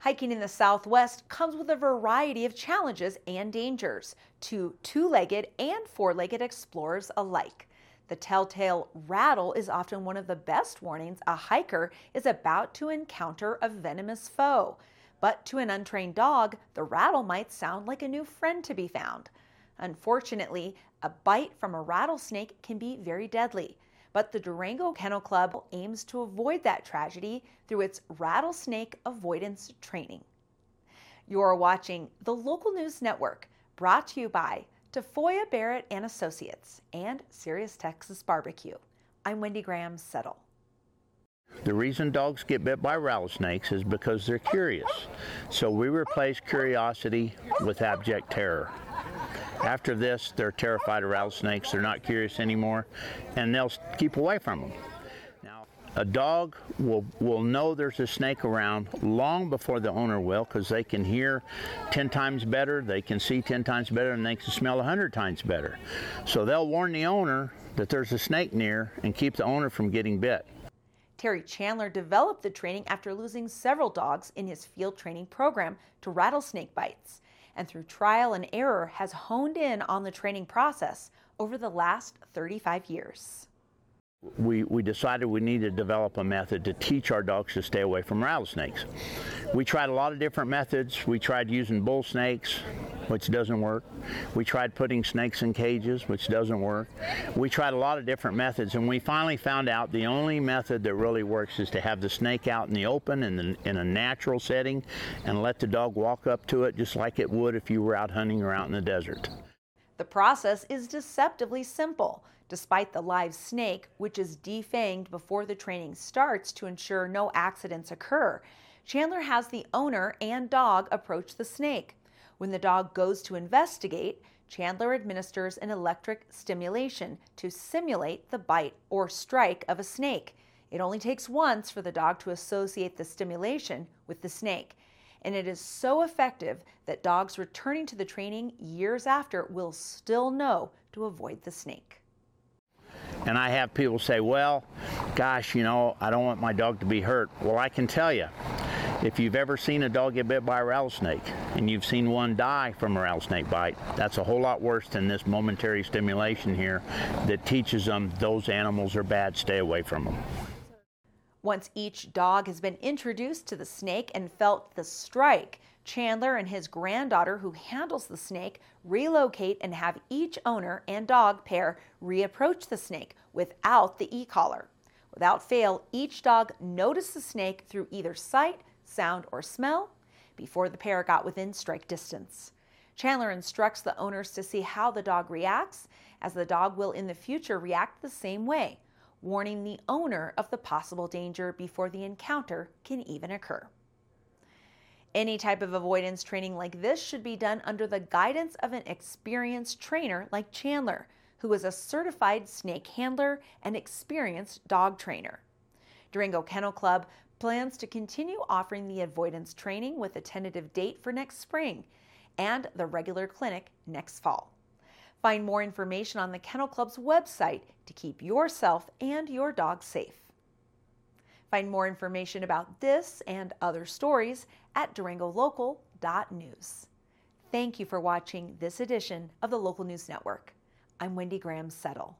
Hiking in the Southwest comes with a variety of challenges and dangers to two legged and four legged explorers alike. The telltale rattle is often one of the best warnings a hiker is about to encounter a venomous foe. But to an untrained dog, the rattle might sound like a new friend to be found. Unfortunately, a bite from a rattlesnake can be very deadly. But the Durango Kennel Club aims to avoid that tragedy through its rattlesnake avoidance training. You're watching the Local News Network, brought to you by Tafoya Barrett and Associates and Serious Texas Barbecue. I'm Wendy Graham Settle. The reason dogs get bit by rattlesnakes is because they're curious. So we replace curiosity with abject terror. After this, they're terrified of rattlesnakes. They're not curious anymore, and they'll keep away from them. Now, a dog will, will know there's a snake around long before the owner will because they can hear 10 times better, they can see 10 times better, and they can smell a 100 times better. So they'll warn the owner that there's a snake near and keep the owner from getting bit. Terry Chandler developed the training after losing several dogs in his field training program to rattlesnake bites and through trial and error has honed in on the training process over the last 35 years. We, we decided we needed to develop a method to teach our dogs to stay away from rattlesnakes. We tried a lot of different methods. We tried using bull snakes, which doesn't work. We tried putting snakes in cages, which doesn't work. We tried a lot of different methods, and we finally found out the only method that really works is to have the snake out in the open in, the, in a natural setting and let the dog walk up to it just like it would if you were out hunting or out in the desert. The process is deceptively simple. Despite the live snake, which is defanged before the training starts to ensure no accidents occur, Chandler has the owner and dog approach the snake. When the dog goes to investigate, Chandler administers an electric stimulation to simulate the bite or strike of a snake. It only takes once for the dog to associate the stimulation with the snake. And it is so effective that dogs returning to the training years after will still know to avoid the snake. And I have people say, well, gosh, you know, I don't want my dog to be hurt. Well, I can tell you, if you've ever seen a dog get bit by a rattlesnake and you've seen one die from a rattlesnake bite, that's a whole lot worse than this momentary stimulation here that teaches them those animals are bad, stay away from them. Once each dog has been introduced to the snake and felt the strike, Chandler and his granddaughter, who handles the snake, relocate and have each owner and dog pair reapproach the snake without the e collar. Without fail, each dog noticed the snake through either sight, sound, or smell before the pair got within strike distance. Chandler instructs the owners to see how the dog reacts, as the dog will in the future react the same way, warning the owner of the possible danger before the encounter can even occur. Any type of avoidance training like this should be done under the guidance of an experienced trainer like Chandler, who is a certified snake handler and experienced dog trainer. Durango Kennel Club plans to continue offering the avoidance training with a tentative date for next spring and the regular clinic next fall. Find more information on the Kennel Club's website to keep yourself and your dog safe. Find more information about this and other stories at durangolocal.news. Thank you for watching this edition of the Local News Network. I'm Wendy Graham Settle.